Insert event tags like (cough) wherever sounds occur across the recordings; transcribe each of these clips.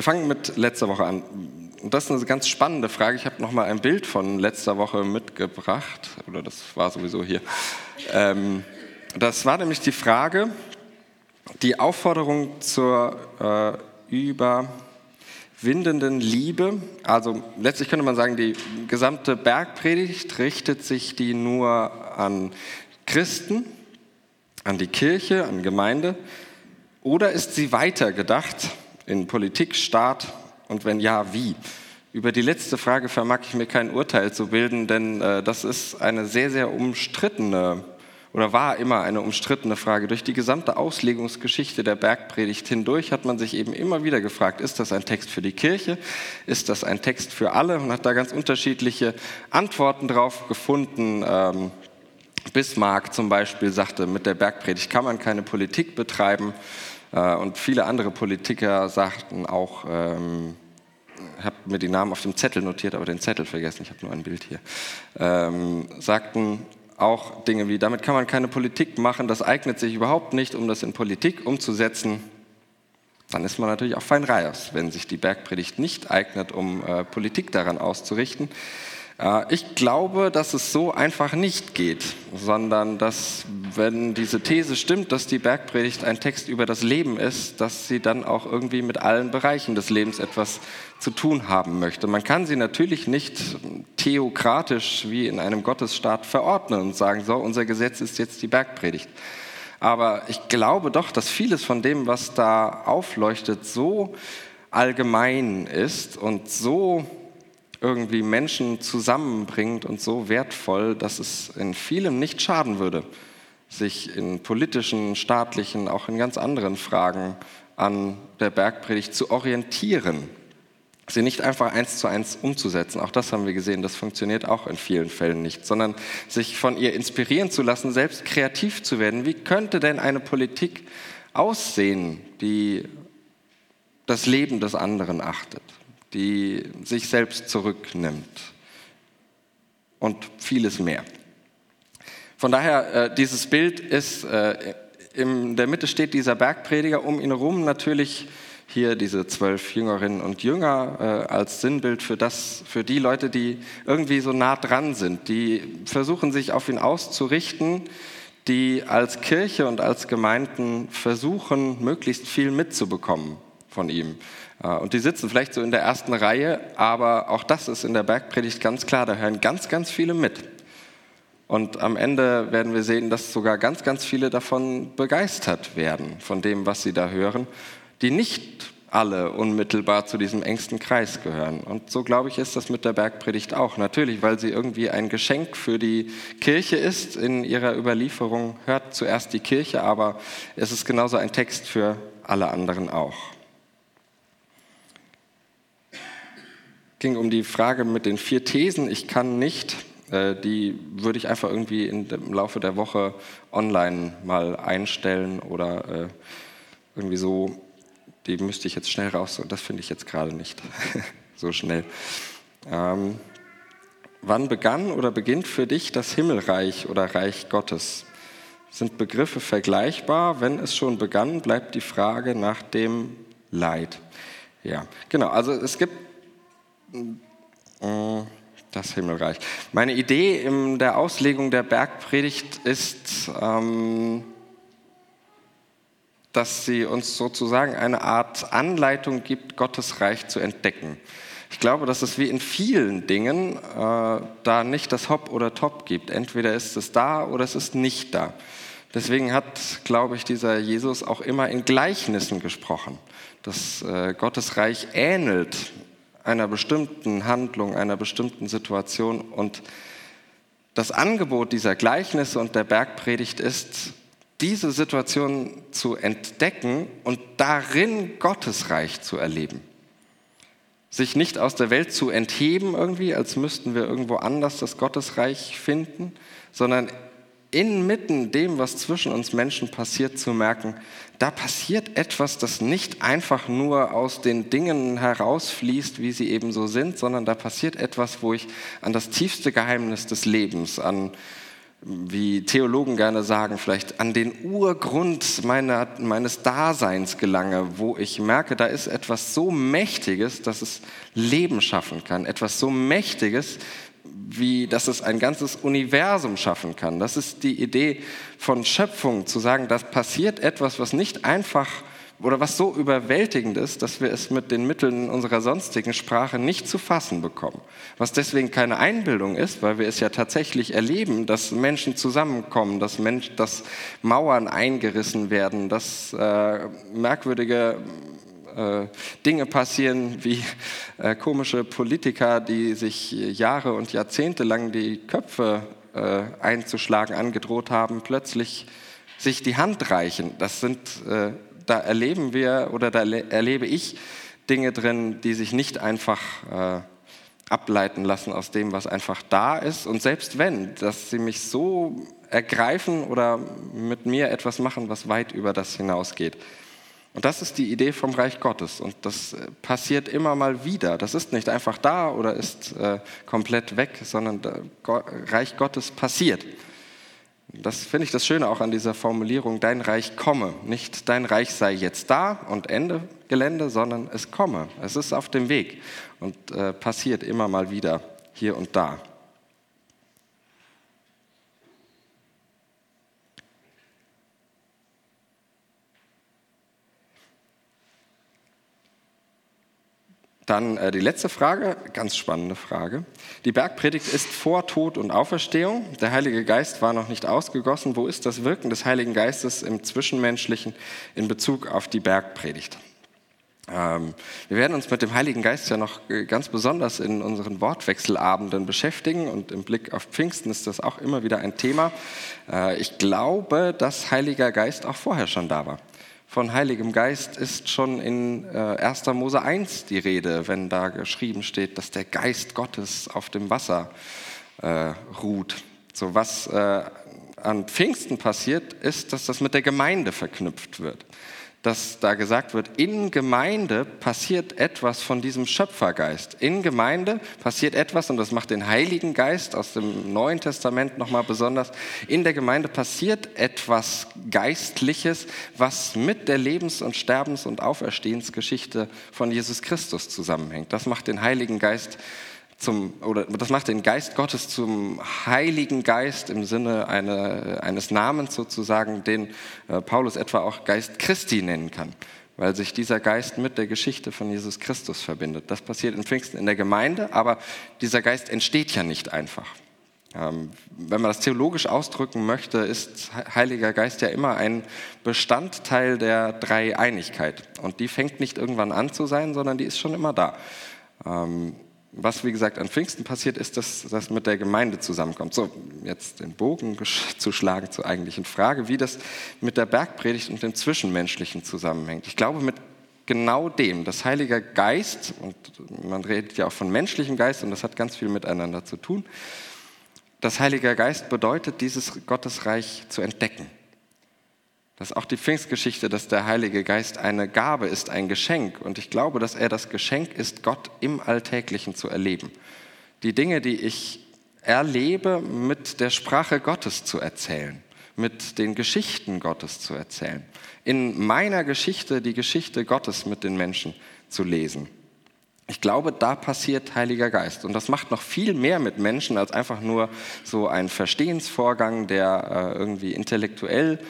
Wir fangen mit letzter Woche an. Und das ist eine ganz spannende Frage. Ich habe noch mal ein Bild von letzter Woche mitgebracht, oder das war sowieso hier. Ähm, das war nämlich die Frage, die Aufforderung zur äh, überwindenden Liebe. Also letztlich könnte man sagen, die gesamte Bergpredigt richtet sich die nur an Christen, an die Kirche, an Gemeinde, oder ist sie weiter gedacht in Politik, Staat und wenn ja, wie? Über die letzte Frage vermag ich mir kein Urteil zu bilden, denn äh, das ist eine sehr, sehr umstrittene oder war immer eine umstrittene Frage. Durch die gesamte Auslegungsgeschichte der Bergpredigt hindurch hat man sich eben immer wieder gefragt, ist das ein Text für die Kirche? Ist das ein Text für alle? Und hat da ganz unterschiedliche Antworten drauf gefunden. Ähm, Bismarck zum Beispiel sagte, mit der Bergpredigt kann man keine Politik betreiben. Äh, und viele andere Politiker sagten auch, ähm, ich habe mir die Namen auf dem Zettel notiert, aber den Zettel vergessen, ich habe nur ein Bild hier, ähm, sagten auch Dinge wie, damit kann man keine Politik machen, das eignet sich überhaupt nicht, um das in Politik umzusetzen. Dann ist man natürlich auch fein raus, wenn sich die Bergpredigt nicht eignet, um äh, Politik daran auszurichten. Äh, ich glaube, dass es so einfach nicht geht, sondern dass, wenn diese These stimmt, dass die Bergpredigt ein Text über das Leben ist, dass sie dann auch irgendwie mit allen Bereichen des Lebens etwas zu tun haben möchte. Man kann sie natürlich nicht theokratisch wie in einem Gottesstaat verordnen und sagen, so, unser Gesetz ist jetzt die Bergpredigt. Aber ich glaube doch, dass vieles von dem, was da aufleuchtet, so allgemein ist und so irgendwie Menschen zusammenbringt und so wertvoll, dass es in vielem nicht schaden würde, sich in politischen, staatlichen, auch in ganz anderen Fragen an der Bergpredigt zu orientieren, sie nicht einfach eins zu eins umzusetzen. Auch das haben wir gesehen, das funktioniert auch in vielen Fällen nicht, sondern sich von ihr inspirieren zu lassen, selbst kreativ zu werden. Wie könnte denn eine Politik aussehen, die das Leben des anderen achtet? Die sich selbst zurücknimmt und vieles mehr. Von daher, äh, dieses Bild ist, äh, in der Mitte steht dieser Bergprediger, um ihn herum natürlich hier diese zwölf Jüngerinnen und Jünger äh, als Sinnbild für, das, für die Leute, die irgendwie so nah dran sind, die versuchen sich auf ihn auszurichten, die als Kirche und als Gemeinden versuchen, möglichst viel mitzubekommen von ihm. Äh, und die sitzen vielleicht so in der ersten Reihe, aber auch das ist in der Bergpredigt ganz klar, da hören ganz, ganz viele mit. Und am Ende werden wir sehen, dass sogar ganz, ganz viele davon begeistert werden, von dem, was sie da hören, die nicht alle unmittelbar zu diesem engsten Kreis gehören. Und so glaube ich, ist das mit der Bergpredigt auch. Natürlich, weil sie irgendwie ein Geschenk für die Kirche ist. In ihrer Überlieferung hört zuerst die Kirche, aber es ist genauso ein Text für alle anderen auch. Ging um die Frage mit den vier Thesen, ich kann nicht. Äh, die würde ich einfach irgendwie im Laufe der Woche online mal einstellen oder äh, irgendwie so. Die müsste ich jetzt schnell raus. Das finde ich jetzt gerade nicht (laughs) so schnell. Ähm, wann begann oder beginnt für dich das Himmelreich oder Reich Gottes? Sind Begriffe vergleichbar? Wenn es schon begann, bleibt die Frage nach dem Leid. Ja, genau. Also es gibt das Himmelreich. Meine Idee in der Auslegung der Bergpredigt ist, ähm, dass sie uns sozusagen eine Art Anleitung gibt, Gottes Reich zu entdecken. Ich glaube, dass es wie in vielen Dingen äh, da nicht das Hop oder Top gibt. Entweder ist es da oder es ist nicht da. Deswegen hat, glaube ich, dieser Jesus auch immer in Gleichnissen gesprochen. dass äh, Gottes Reich ähnelt einer bestimmten Handlung, einer bestimmten Situation. Und das Angebot dieser Gleichnisse und der Bergpredigt ist, diese Situation zu entdecken und darin Gottes Reich zu erleben. Sich nicht aus der Welt zu entheben irgendwie, als müssten wir irgendwo anders das Gottesreich finden, sondern inmitten dem, was zwischen uns Menschen passiert, zu merken, da passiert etwas, das nicht einfach nur aus den Dingen herausfließt, wie sie eben so sind, sondern da passiert etwas, wo ich an das tiefste Geheimnis des Lebens, an wie Theologen gerne sagen, vielleicht an den Urgrund meiner, meines Daseins gelange, wo ich merke, da ist etwas so Mächtiges, dass es Leben schaffen kann, etwas so Mächtiges, wie dass es ein ganzes Universum schaffen kann. Das ist die Idee von Schöpfung, zu sagen, da passiert etwas, was nicht einfach oder was so überwältigend ist, dass wir es mit den Mitteln unserer sonstigen Sprache nicht zu fassen bekommen. Was deswegen keine Einbildung ist, weil wir es ja tatsächlich erleben, dass Menschen zusammenkommen, dass, Mensch, dass Mauern eingerissen werden, dass äh, merkwürdige äh, Dinge passieren, wie äh, komische Politiker, die sich Jahre und Jahrzehnte lang die Köpfe äh, einzuschlagen angedroht haben, plötzlich sich die Hand reichen. Das sind äh, da erleben wir oder da erlebe ich Dinge drin, die sich nicht einfach äh, ableiten lassen aus dem, was einfach da ist. Und selbst wenn, dass sie mich so ergreifen oder mit mir etwas machen, was weit über das hinausgeht. Und das ist die Idee vom Reich Gottes. Und das äh, passiert immer mal wieder. Das ist nicht einfach da oder ist äh, komplett weg, sondern Reich Gottes passiert. Das finde ich das Schöne auch an dieser Formulierung, dein Reich komme. Nicht dein Reich sei jetzt da und Ende Gelände, sondern es komme. Es ist auf dem Weg und äh, passiert immer mal wieder hier und da. Dann äh, die letzte Frage, ganz spannende Frage. Die Bergpredigt ist vor Tod und Auferstehung. Der Heilige Geist war noch nicht ausgegossen. Wo ist das Wirken des Heiligen Geistes im Zwischenmenschlichen in Bezug auf die Bergpredigt? Ähm, wir werden uns mit dem Heiligen Geist ja noch äh, ganz besonders in unseren Wortwechselabenden beschäftigen und im Blick auf Pfingsten ist das auch immer wieder ein Thema. Äh, ich glaube, dass Heiliger Geist auch vorher schon da war von Heiligem Geist ist schon in 1. Äh, Mose 1 die Rede, wenn da geschrieben steht, dass der Geist Gottes auf dem Wasser äh, ruht. So was äh, an Pfingsten passiert, ist, dass das mit der Gemeinde verknüpft wird dass da gesagt wird, in Gemeinde passiert etwas von diesem Schöpfergeist. In Gemeinde passiert etwas, und das macht den Heiligen Geist aus dem Neuen Testament nochmal besonders, in der Gemeinde passiert etwas Geistliches, was mit der Lebens- und Sterbens- und Auferstehensgeschichte von Jesus Christus zusammenhängt. Das macht den Heiligen Geist zum, oder das macht den Geist Gottes zum Heiligen Geist im Sinne eine, eines Namens sozusagen, den äh, Paulus etwa auch Geist Christi nennen kann, weil sich dieser Geist mit der Geschichte von Jesus Christus verbindet. Das passiert in Pfingsten in der Gemeinde, aber dieser Geist entsteht ja nicht einfach. Ähm, wenn man das theologisch ausdrücken möchte, ist Heiliger Geist ja immer ein Bestandteil der Dreieinigkeit. Und die fängt nicht irgendwann an zu sein, sondern die ist schon immer da. Ähm, was, wie gesagt, an Pfingsten passiert ist, dass das mit der Gemeinde zusammenkommt. So, jetzt den Bogen zu schlagen zur eigentlichen Frage, wie das mit der Bergpredigt und dem Zwischenmenschlichen zusammenhängt. Ich glaube, mit genau dem, das Heilige Geist, und man redet ja auch von menschlichem Geist und das hat ganz viel miteinander zu tun, das Heilige Geist bedeutet, dieses Gottesreich zu entdecken dass auch die Pfingstgeschichte, dass der Heilige Geist eine Gabe ist, ein Geschenk. Und ich glaube, dass er das Geschenk ist, Gott im Alltäglichen zu erleben. Die Dinge, die ich erlebe, mit der Sprache Gottes zu erzählen, mit den Geschichten Gottes zu erzählen. In meiner Geschichte die Geschichte Gottes mit den Menschen zu lesen. Ich glaube, da passiert Heiliger Geist. Und das macht noch viel mehr mit Menschen als einfach nur so ein Verstehensvorgang, der äh, irgendwie intellektuell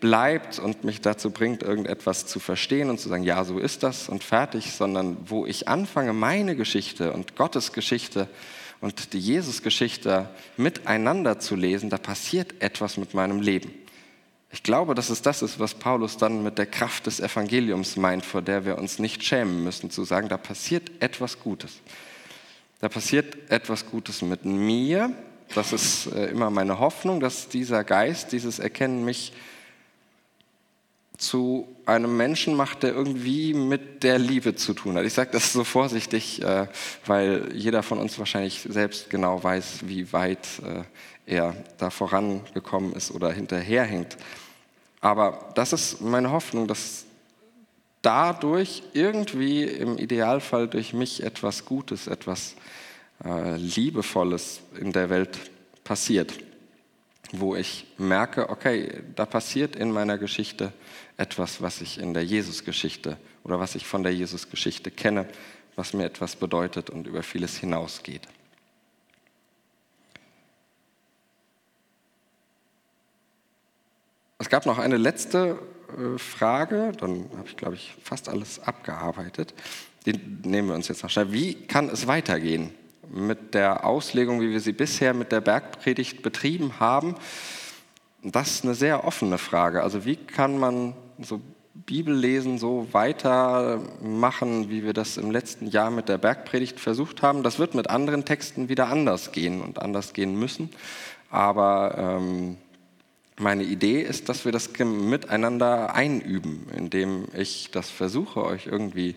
bleibt und mich dazu bringt, irgendetwas zu verstehen und zu sagen, ja, so ist das und fertig, sondern wo ich anfange, meine Geschichte und Gottes Geschichte und die Jesus-Geschichte miteinander zu lesen, da passiert etwas mit meinem Leben. Ich glaube, dass es das ist, was Paulus dann mit der Kraft des Evangeliums meint, vor der wir uns nicht schämen müssen, zu sagen, da passiert etwas Gutes. Da passiert etwas Gutes mit mir. Das ist äh, immer meine Hoffnung, dass dieser Geist, dieses Erkennen mich zu einem Menschen macht, der irgendwie mit der Liebe zu tun hat. Ich sage das so vorsichtig, äh, weil jeder von uns wahrscheinlich selbst genau weiß, wie weit äh, er da vorangekommen ist oder hinterherhängt. Aber das ist meine Hoffnung, dass dadurch irgendwie im Idealfall durch mich etwas Gutes, etwas äh, Liebevolles in der Welt passiert. wo ich merke, okay, da passiert in meiner Geschichte etwas, was ich in der Jesusgeschichte oder was ich von der Jesusgeschichte kenne, was mir etwas bedeutet und über vieles hinausgeht. Es gab noch eine letzte äh, Frage, dann habe ich, glaube ich, fast alles abgearbeitet. Die nehmen wir uns jetzt noch schnell. Wie kann es weitergehen mit der Auslegung, wie wir sie bisher mit der Bergpredigt betrieben haben? Das ist eine sehr offene Frage. Also wie kann man so Bibellesen so weitermachen, wie wir das im letzten Jahr mit der Bergpredigt versucht haben? Das wird mit anderen Texten wieder anders gehen und anders gehen müssen. Aber ähm, meine Idee ist, dass wir das miteinander einüben, indem ich das versuche, euch irgendwie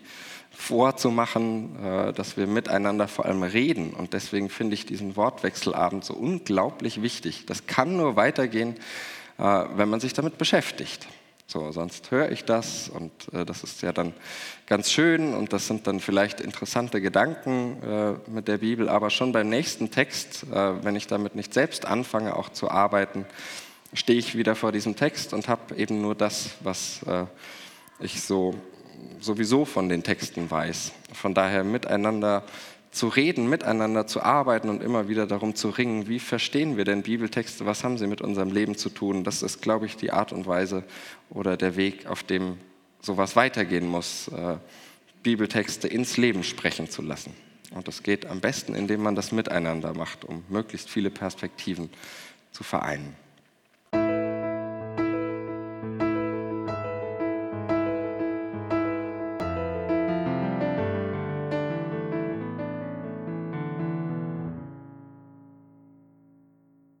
vorzumachen, äh, dass wir miteinander vor allem reden. Und deswegen finde ich diesen Wortwechselabend so unglaublich wichtig. Das kann nur weitergehen, äh, wenn man sich damit beschäftigt. So, sonst höre ich das und äh, das ist ja dann ganz schön und das sind dann vielleicht interessante Gedanken äh, mit der Bibel, aber schon beim nächsten Text, äh, wenn ich damit nicht selbst anfange, auch zu arbeiten, stehe ich wieder vor diesem Text und habe eben nur das, was äh, ich so sowieso von den Texten weiß. Von daher miteinander zu reden, miteinander zu arbeiten und immer wieder darum zu ringen, wie verstehen wir denn Bibeltexte, was haben sie mit unserem Leben zu tun. Das ist, glaube ich, die Art und Weise oder der Weg, auf dem sowas weitergehen muss, äh, Bibeltexte ins Leben sprechen zu lassen. Und das geht am besten, indem man das miteinander macht, um möglichst viele Perspektiven zu vereinen.